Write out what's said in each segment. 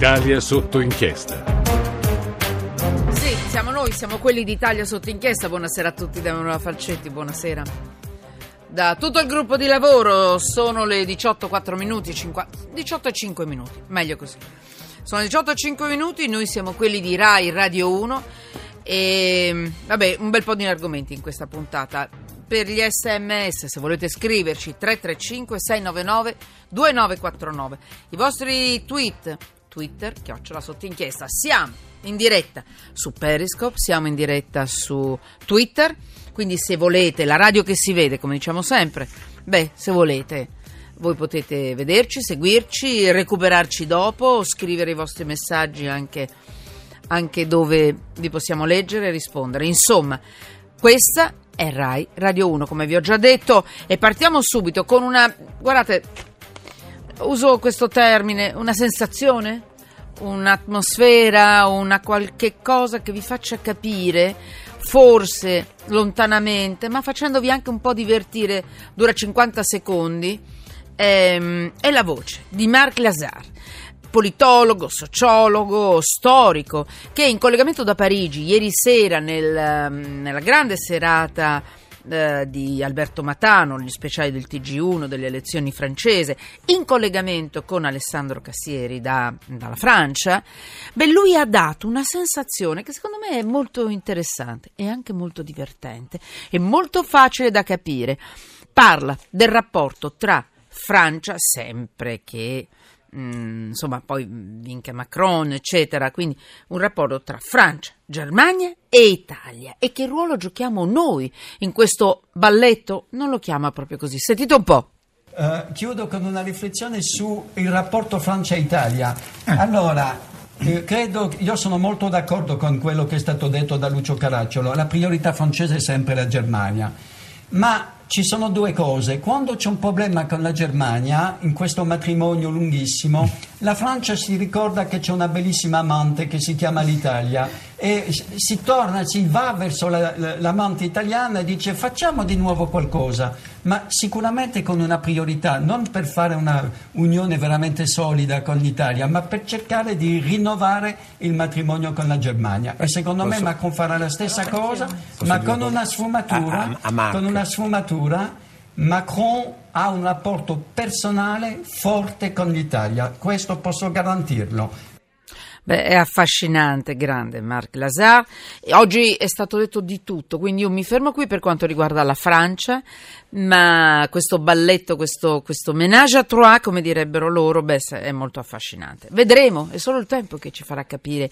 Italia sotto inchiesta. Sì, siamo noi, siamo quelli d'Italia sotto inchiesta. Buonasera a tutti da Manuela Falcetti, buonasera. Da tutto il gruppo di lavoro sono le 18.4 minuti, 50, 18 e 5 minuti, meglio così. Sono le 18 e 5 minuti, noi siamo quelli di RAI Radio 1 e vabbè, un bel po' di argomenti in questa puntata. Per gli sms, se volete scriverci, 335 699 2949. I vostri tweet Twitter, chiocciola sotto inchiesta. Siamo in diretta su Periscope, siamo in diretta su Twitter, quindi se volete, la radio che si vede, come diciamo sempre, beh, se volete, voi potete vederci, seguirci, recuperarci dopo, scrivere i vostri messaggi anche, anche dove vi possiamo leggere e rispondere. Insomma, questa è Rai Radio 1, come vi ho già detto, e partiamo subito con una, guardate, uso questo termine, una sensazione, un'atmosfera, una qualche cosa che vi faccia capire, forse lontanamente, ma facendovi anche un po' divertire, dura 50 secondi, ehm, è la voce di Marc Lazar politologo, sociologo, storico, che in collegamento da Parigi ieri sera nel, nella grande serata eh, di Alberto Matano, gli speciali del TG1 delle elezioni francese, in collegamento con Alessandro Cassieri da, dalla Francia, beh, lui ha dato una sensazione che secondo me è molto interessante e anche molto divertente e molto facile da capire. Parla del rapporto tra Francia, sempre che Mm, insomma poi vinca Macron eccetera. Quindi un rapporto tra Francia, Germania e Italia. E che ruolo giochiamo noi in questo balletto? Non lo chiama proprio così. Sentite un po' uh, chiudo con una riflessione sul rapporto Francia-Italia. Allora eh, credo, io sono molto d'accordo con quello che è stato detto da Lucio Caracciolo. La priorità francese è sempre la Germania. Ma ci sono due cose. Quando c'è un problema con la Germania, in questo matrimonio lunghissimo, la Francia si ricorda che c'è una bellissima amante che si chiama l'Italia e si torna, si va verso la, l'amante italiana e dice facciamo di nuovo qualcosa, ma sicuramente con una priorità, non per fare una unione veramente solida con l'Italia, ma per cercare di rinnovare il matrimonio con la Germania. E secondo Posso... me Macron farà la stessa cosa, Posso ma con una con una sfumatura Macron ha un rapporto personale forte con l'Italia, questo posso garantirlo. Beh, è affascinante, grande Marc Lazar. Oggi è stato detto di tutto, quindi io mi fermo qui per quanto riguarda la Francia, ma questo balletto, questo, questo ménage à trois, come direbbero loro, beh, è molto affascinante. Vedremo, è solo il tempo che ci farà capire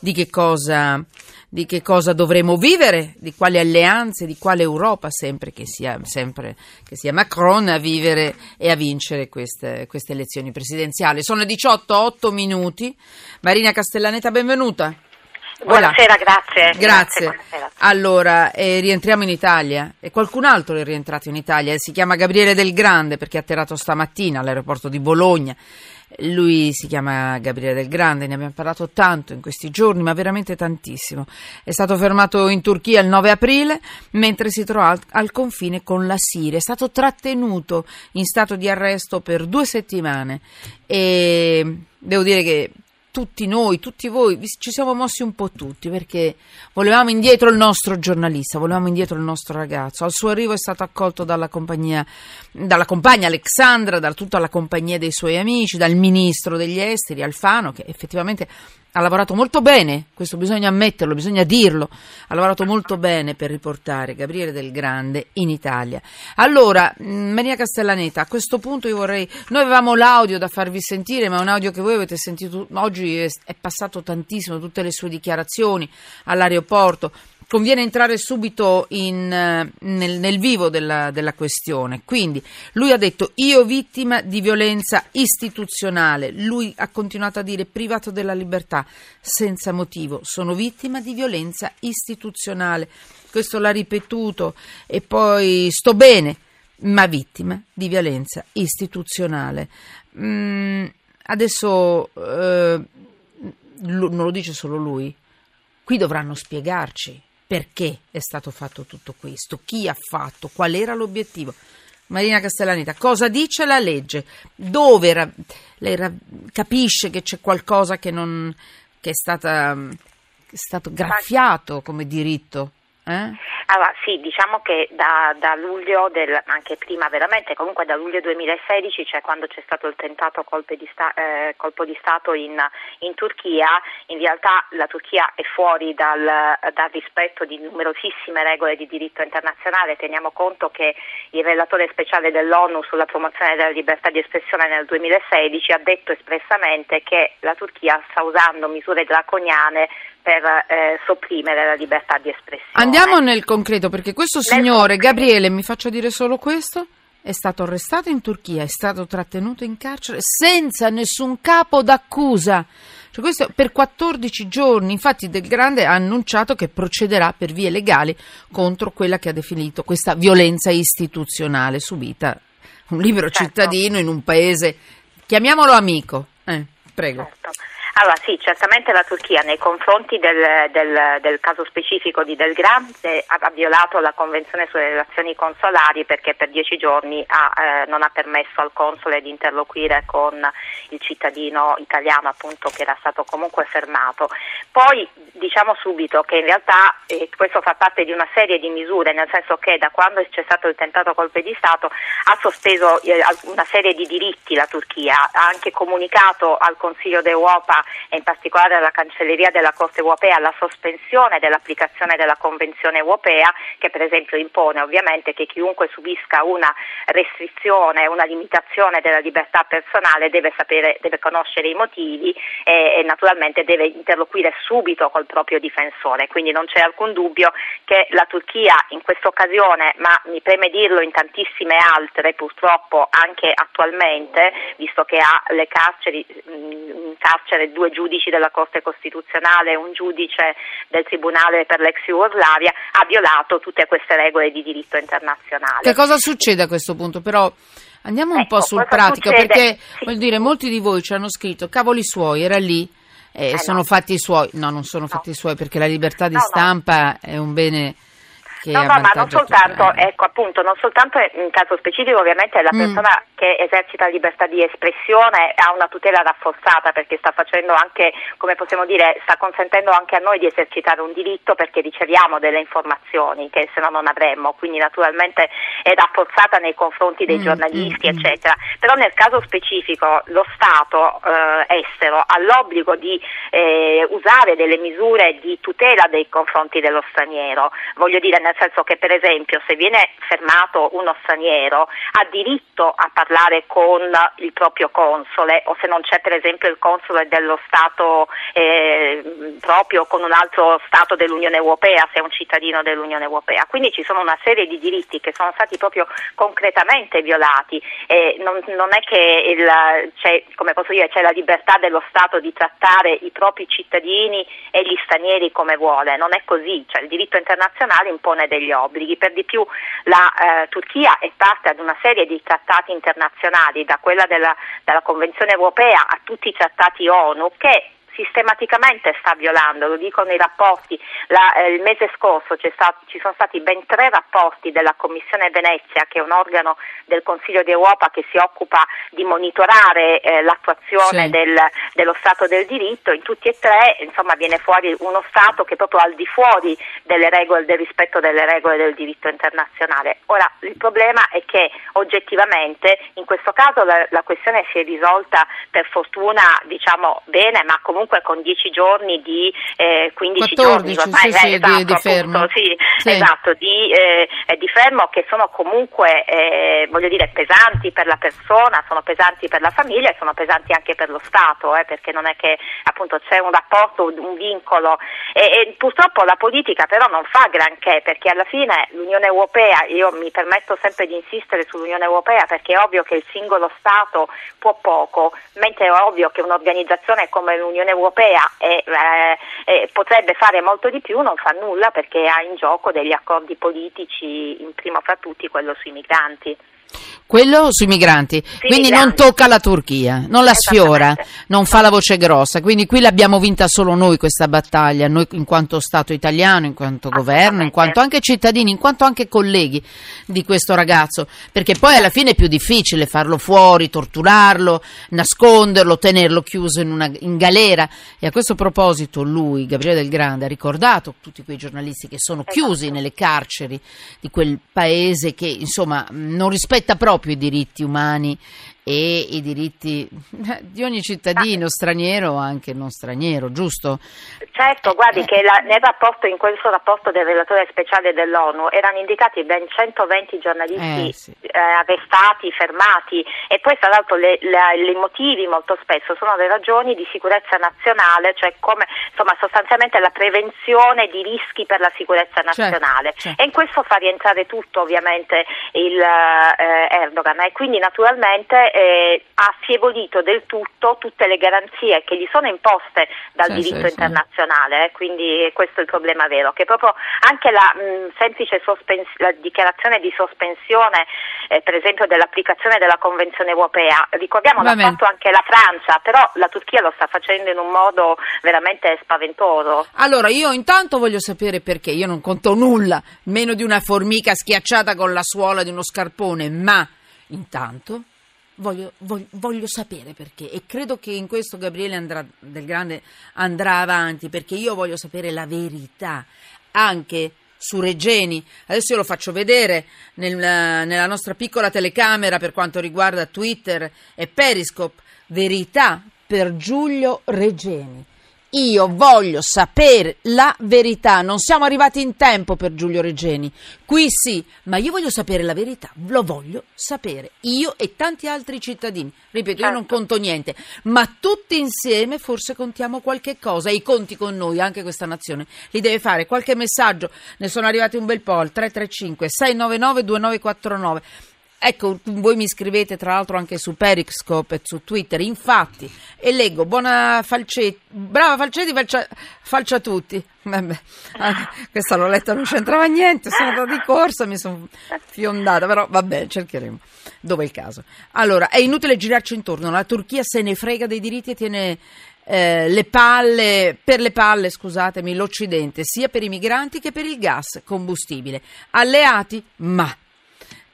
di che cosa di che cosa dovremo vivere, di quali alleanze, di quale Europa, sempre che sia, sempre che sia Macron a vivere e a vincere queste, queste elezioni presidenziali. Sono le 18, 8 minuti. Marina Castellaneta, benvenuta. Buonasera, grazie. Grazie. grazie buonasera. Allora, eh, rientriamo in Italia e qualcun altro è rientrato in Italia, si chiama Gabriele Del Grande perché è atterrato stamattina all'aeroporto di Bologna lui si chiama Gabriele Del Grande, ne abbiamo parlato tanto in questi giorni, ma veramente tantissimo. È stato fermato in Turchia il 9 aprile mentre si trova al, al confine con la Siria. È stato trattenuto in stato di arresto per due settimane e devo dire che tutti noi, tutti voi, ci siamo mossi un po' tutti perché volevamo indietro il nostro giornalista, volevamo indietro il nostro ragazzo. Al suo arrivo è stato accolto dalla compagnia, dalla compagna Alexandra, da tutta la compagnia dei suoi amici, dal ministro degli esteri Alfano, che effettivamente ha lavorato molto bene, questo bisogna ammetterlo, bisogna dirlo, ha lavorato molto bene per riportare Gabriele Del Grande in Italia. Allora, mm, Maria Castellaneta, a questo punto io vorrei, noi avevamo l'audio da farvi sentire, ma è un audio che voi avete sentito oggi, è, è passato tantissimo, tutte le sue dichiarazioni all'aeroporto, conviene entrare subito in, eh, nel, nel, vivo della, della, questione. Quindi lui ha detto io vittima di violenza istituzionale, lui ha continuato a dire privato della libertà senza motivo, sono vittima di violenza istituzionale. Questo l'ha ripetuto e poi sto bene, ma vittima di violenza istituzionale. Mm, adesso eh, non lo dice solo lui, qui dovranno spiegarci perché è stato fatto tutto questo, chi ha fatto, qual era l'obiettivo. Marina Castellaneta, cosa dice la legge? Dove ra- lei ra- capisce che c'è qualcosa che, non, che è, stata, che è stato graffiato come diritto? Eh? Allora, sì, diciamo che da, da, luglio, del, anche prima veramente, comunque da luglio 2016, cioè quando c'è stato il tentato di sta, eh, colpo di Stato in, in, Turchia, in realtà la Turchia è fuori dal, dal, rispetto di numerosissime regole di diritto internazionale. Teniamo conto che il relatore speciale dell'ONU sulla promozione della libertà di espressione nel 2016 ha detto espressamente che la Turchia sta usando misure draconiane per eh, sopprimere la libertà di espressione. Andiamo nel concreto perché questo signore, Gabriele, mi faccio dire solo questo, è stato arrestato in Turchia, è stato trattenuto in carcere senza nessun capo d'accusa. Cioè questo per 14 giorni, infatti Del Grande ha annunciato che procederà per vie legali contro quella che ha definito questa violenza istituzionale subita un libero certo. cittadino in un paese, chiamiamolo amico. Eh, prego. Certo. Allora sì, certamente la Turchia nei confronti del, del, del caso specifico di Del Grande ha violato la Convenzione sulle relazioni consolari perché per dieci giorni ha, eh, non ha permesso al console di interloquire con il cittadino italiano appunto che era stato comunque fermato. Poi diciamo subito che in realtà eh, questo fa parte di una serie di misure, nel senso che da quando c'è stato il tentato colpo di Stato ha sospeso eh, una serie di diritti la Turchia, ha anche comunicato al Consiglio d'Europa e in particolare alla Cancelleria della Corte europea la sospensione dell'applicazione della Convenzione europea che per esempio impone ovviamente che chiunque subisca una restrizione, una limitazione della libertà personale deve, sapere, deve conoscere i motivi e, e naturalmente deve interloquire subito col proprio difensore. Quindi non c'è alcun dubbio che la Turchia in questa occasione, ma mi preme dirlo in tantissime altre purtroppo anche attualmente, visto che ha le carceri, carcere due giudici della Corte Costituzionale e un giudice del Tribunale per l'ex Jugoslavia, ha violato tutte queste regole di diritto internazionale. Che cosa succede a questo punto? Però andiamo un ecco, po' sul pratico, succede? perché sì. voglio dire, molti di voi ci hanno scritto, cavoli suoi, era lì. Eh, eh sono no. fatti i suoi, no, non sono no. fatti i suoi perché la libertà di no, stampa è un bene no, no, ma non soltanto, ecco appunto, non soltanto in caso specifico ovviamente la mm. persona che esercita libertà di espressione ha una tutela rafforzata perché sta facendo anche, come possiamo dire, sta consentendo anche a noi di esercitare un diritto perché riceviamo delle informazioni che se no non avremmo, quindi naturalmente è rafforzata nei confronti dei mm, giornalisti, mm, mm. eccetera. Però nel caso specifico lo Stato eh, estero ha l'obbligo di eh, usare delle misure di tutela nei confronti dello straniero, voglio dire nel senso che per esempio se viene fermato uno straniero ha diritto a parlare con il proprio console o se non c'è per esempio il console dello Stato eh, proprio con un altro Stato dell'Unione Europea se è un cittadino dell'Unione Europea. Quindi ci sono una serie di diritti che sono stati proprio concretamente violati. E non, non è che il, c'è, dire, c'è la libertà dello Stato di trattare i propri cittadini e gli stranieri come vuole, non è così, cioè, il diritto internazionale impone assunzione degli obblighi. Per di più la eh, Turchia è parte ad una serie di trattati internazionali, da quella della, della Convenzione europea a tutti i trattati ONU, che sistematicamente sta violando, lo dicono i rapporti. La, eh, il mese scorso stato, ci sono stati ben tre rapporti della Commissione Venezia, che è un organo del Consiglio d'Europa che si occupa di monitorare eh, l'attuazione sì. del, dello Stato del diritto. In tutti e tre insomma, viene fuori uno Stato che è proprio al di fuori delle regole, del rispetto delle regole del diritto internazionale. Ora, il problema è che oggettivamente in questo caso la, la questione si è risolta per fortuna diciamo bene, ma comunque comunque con 10 giorni di eh, 15 14, giorni sì, sì, esatto, di, di fermo. Appunto, sì, sì. Esatto, di, eh, di, fermo che sono comunque eh, voglio dire pesanti per la persona, sono pesanti per la famiglia e sono pesanti anche per lo Stato, eh, perché non è che appunto c'è un rapporto, un vincolo e, e purtroppo la politica però non fa granché perché alla fine l'Unione Europea, io mi permetto sempre di insistere sull'Unione Europea perché è ovvio che il singolo Stato può poco, mentre è ovvio che un'organizzazione come l'Unione Europea Europea e, eh, potrebbe fare molto di più, non fa nulla perché ha in gioco degli accordi politici, in primo fra tutti quello sui migranti. Quello sui migranti, Sui quindi migranti. non tocca la Turchia, non la sfiora, non fa la voce grossa, quindi qui l'abbiamo vinta solo noi questa battaglia, noi in quanto Stato italiano, in quanto governo, in quanto anche cittadini, in quanto anche colleghi di questo ragazzo, perché poi alla fine è più difficile farlo fuori, torturarlo, nasconderlo, tenerlo chiuso in, una, in galera. E a questo proposito lui, Gabriele Del Grande, ha ricordato tutti quei giornalisti che sono chiusi Esatto. nelle carceri di quel paese che insomma non rispetta proprio i diritti umani e i diritti di ogni cittadino, straniero o anche non straniero, giusto? Certo, guardi che la- nel rapporto, in questo rapporto del relatore speciale dell'ONU erano indicati ben 120 giornalisti Eh, sì. eh, arrestati, fermati e poi tra l'altro i motivi molto spesso sono le ragioni di sicurezza nazionale, cioè come insomma sostanzialmente la prevenzione di rischi per la sicurezza Certo, nazionale certo. e in questo fa rientrare tutto ovviamente il eh, Erdogan e quindi naturalmente eh, ha affievolito del tutto tutte le garanzie che gli sono imposte dal Sì, diritto sì, internazionale, eh, quindi questo è il problema vero, che proprio anche la mh, semplice sospens- la dichiarazione di sospensione eh, per esempio dell'applicazione della Convenzione europea, ricordiamo l'ha fatto anche la Francia, però la Turchia lo sta facendo in un modo veramente spaventoso. Allora, io intanto voglio sapere perché, io non conto nulla, meno di una formica schiacciata con la suola di uno scarpone, ma intanto voglio, voglio- voglio sapere perché e credo che in questo Gabriele andrà, del Grande andrà avanti, perché io voglio sapere la verità, anche su Regeni. Adesso io lo faccio vedere nel- nella nostra piccola telecamera per quanto riguarda Twitter e Periscope. Verità per Giulio Regeni. Io voglio sapere la verità. Non siamo arrivati in tempo per Giulio Regeni. Qui sì, ma io voglio sapere la verità. Lo voglio sapere. Io e tanti altri cittadini. Ripeto, io non conto niente, ma tutti insieme forse contiamo qualche cosa. I conti con noi, anche questa nazione, li deve fare. Qualche messaggio. Ne sono arrivati un bel po' al 335 699 2949. Ecco, voi mi scrivete tra l'altro anche su Periscope e su Twitter, infatti, e leggo, buona Falcetti, brava Falcetti, falcia, falcia tutti. Vabbè, questa l'ho letta, non c'entrava niente, sono andata di corsa, mi sono fiondata, però vabbè, cercheremo, dove è il caso. Allora, è inutile girarci intorno, la Turchia se ne frega dei diritti e tiene eh, le palle, per le palle, scusatemi, l'Occidente, sia per i migranti che per il gas, combustibile. Alleati? Ma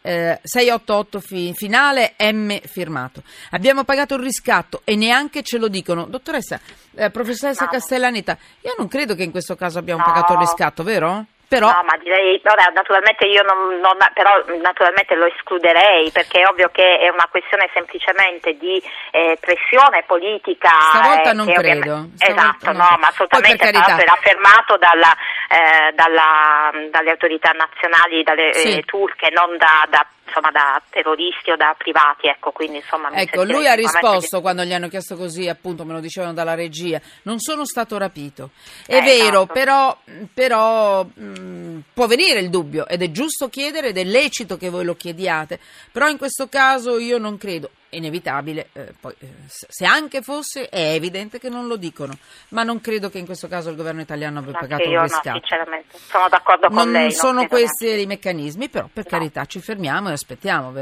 eh, 688 fi- finale M firmato. Abbiamo pagato il riscatto e neanche ce lo dicono. Dottoressa, eh, professoressa No. Castellaneta, io non credo che in questo caso abbiamo No. pagato il riscatto, vero? Però No, ma direi, ora, naturalmente io non, non- però naturalmente lo escluderei perché è ovvio che è una questione semplicemente di eh, pressione politica. Stavolta eh, non credo. ovviamente- Stavolta esatto, non no, credo. ma assolutamente per carità. era affermato dalla, eh, dalla- dalle autorità nazionali dalle, Sì. eh, turche, non da, da, insomma, da terroristi o da privati, ecco, quindi insomma Ecco, lui ha risposto quando gli hanno chiesto così, appunto, me lo dicevano dalla regia. Non sono stato rapito. È Eh, vero, esatto. però, però mh, può venire il dubbio ed è giusto chiedere ed è lecito che voi lo chiediate. Però in questo caso io non credo. Inevitabile, eh, poi, eh, se anche fosse, è evidente che non lo dicono. Ma non credo che in questo caso il governo italiano abbia Anche pagato io no, riscatto. sinceramente, sono d'accordo con Non lei. sono credo questi neanche. i meccanismi, però per No. carità ci fermiamo e aspettiamo,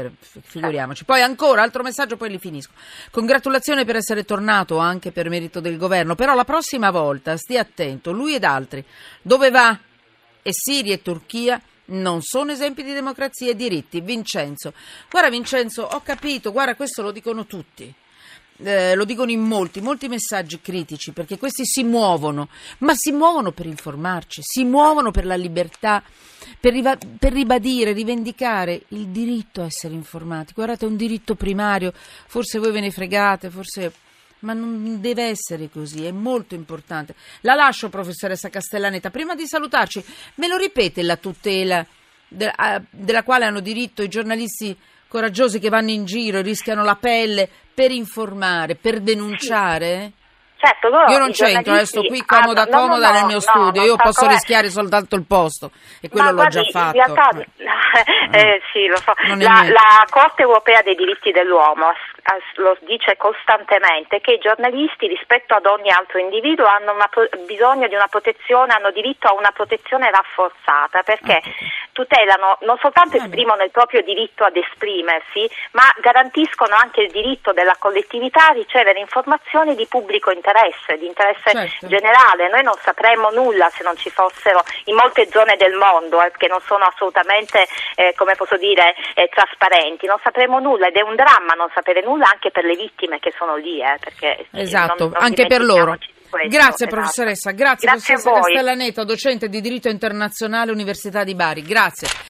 figuriamoci. Poi ancora, altro messaggio, poi li finisco. Congratulazioni per essere tornato anche per merito del governo, però la prossima volta stia attento, lui ed altri. Dove va? E Siria e Turchia non sono esempi di democrazia e diritti. Vincenzo, guarda Vincenzo, ho capito, guarda questo lo dicono tutti. Eh, lo dicono in molti, molti messaggi critici perché questi si muovono, ma si muovono per informarci, si muovono per la libertà, per, riva- per ribadire, rivendicare il diritto a essere informati. Guardate, è un diritto primario, forse voi ve ne fregate, forse. Ma non deve essere così, è molto importante. La lascio, professoressa Castellaneta. Prima di salutarci, me lo ripete la tutela de- a- della quale hanno diritto i giornalisti coraggiosi che vanno in giro e rischiano la pelle per informare, per denunciare? Certo, loro, Io non c'entro, eh, sto qui comoda hanno- no, no, comoda no, nel mio no, studio, io posso rischiare soltanto il posto e quello l'ho guardi, già fatto. In realtà, Eh. eh, sì, lo so. La, la Corte europea dei diritti dell'uomo lo dice costantemente che i giornalisti rispetto ad ogni altro individuo hanno una bisogno di una protezione, hanno diritto a una protezione rafforzata perché tutelano, non soltanto esprimono il proprio diritto ad esprimersi, ma garantiscono anche il diritto della collettività a ricevere informazioni di pubblico interesse, di interesse Certo. generale. Noi non sapremmo nulla se non ci fossero in molte zone del mondo eh, che non sono assolutamente, eh, come posso dire, eh, trasparenti, non sapremo nulla ed è un dramma non sapere nulla anche per le vittime che sono lì, eh, perché Esatto, non- non anche per loro. questo, Grazie esatto. professoressa, grazie, Grazie professoressa voi. Castellaneta, docente di diritto internazionale Università di Bari. Grazie.